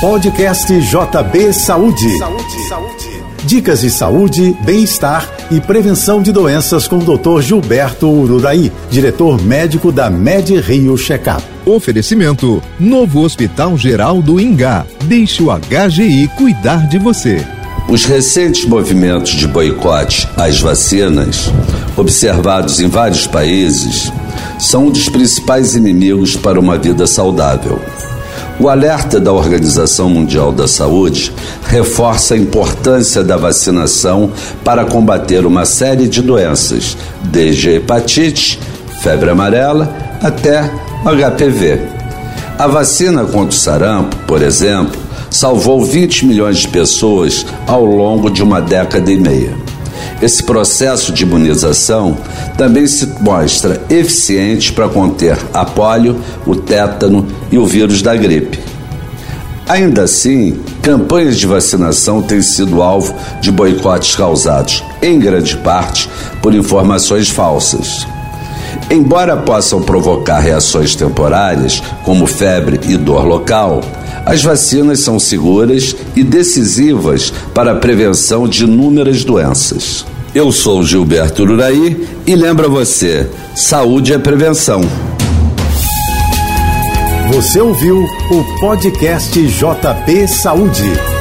Podcast JB Saúde. Saúde, saúde. Dicas de saúde, bem-estar e prevenção de doenças com o Dr. Gilberto Ururaí, diretor médico da Med Rio Checkup. Oferecimento: Novo Hospital Geral do Ingá. Deixe o HGI cuidar de você. Os recentes movimentos de boicote às vacinas, observados em vários países, são um dos principais inimigos para uma vida saudável. O alerta da Organização Mundial da Saúde reforça a importância da vacinação para combater uma série de doenças, desde hepatite, febre amarela até HPV. A vacina contra o sarampo, por exemplo, salvou 20 milhões de pessoas ao longo de uma década e meia. Esse processo de imunização também se mostra eficiente para conter a polio, o tétano e o vírus da gripe. Ainda assim, campanhas de vacinação têm sido alvo de boicotes causados, em grande parte, por informações falsas. Embora possam provocar reações temporárias, como febre e dor local, as vacinas são seguras e decisivas para a prevenção de inúmeras doenças. Eu sou Gilberto Uraí e lembra você: saúde é prevenção. Você ouviu o podcast JB Saúde.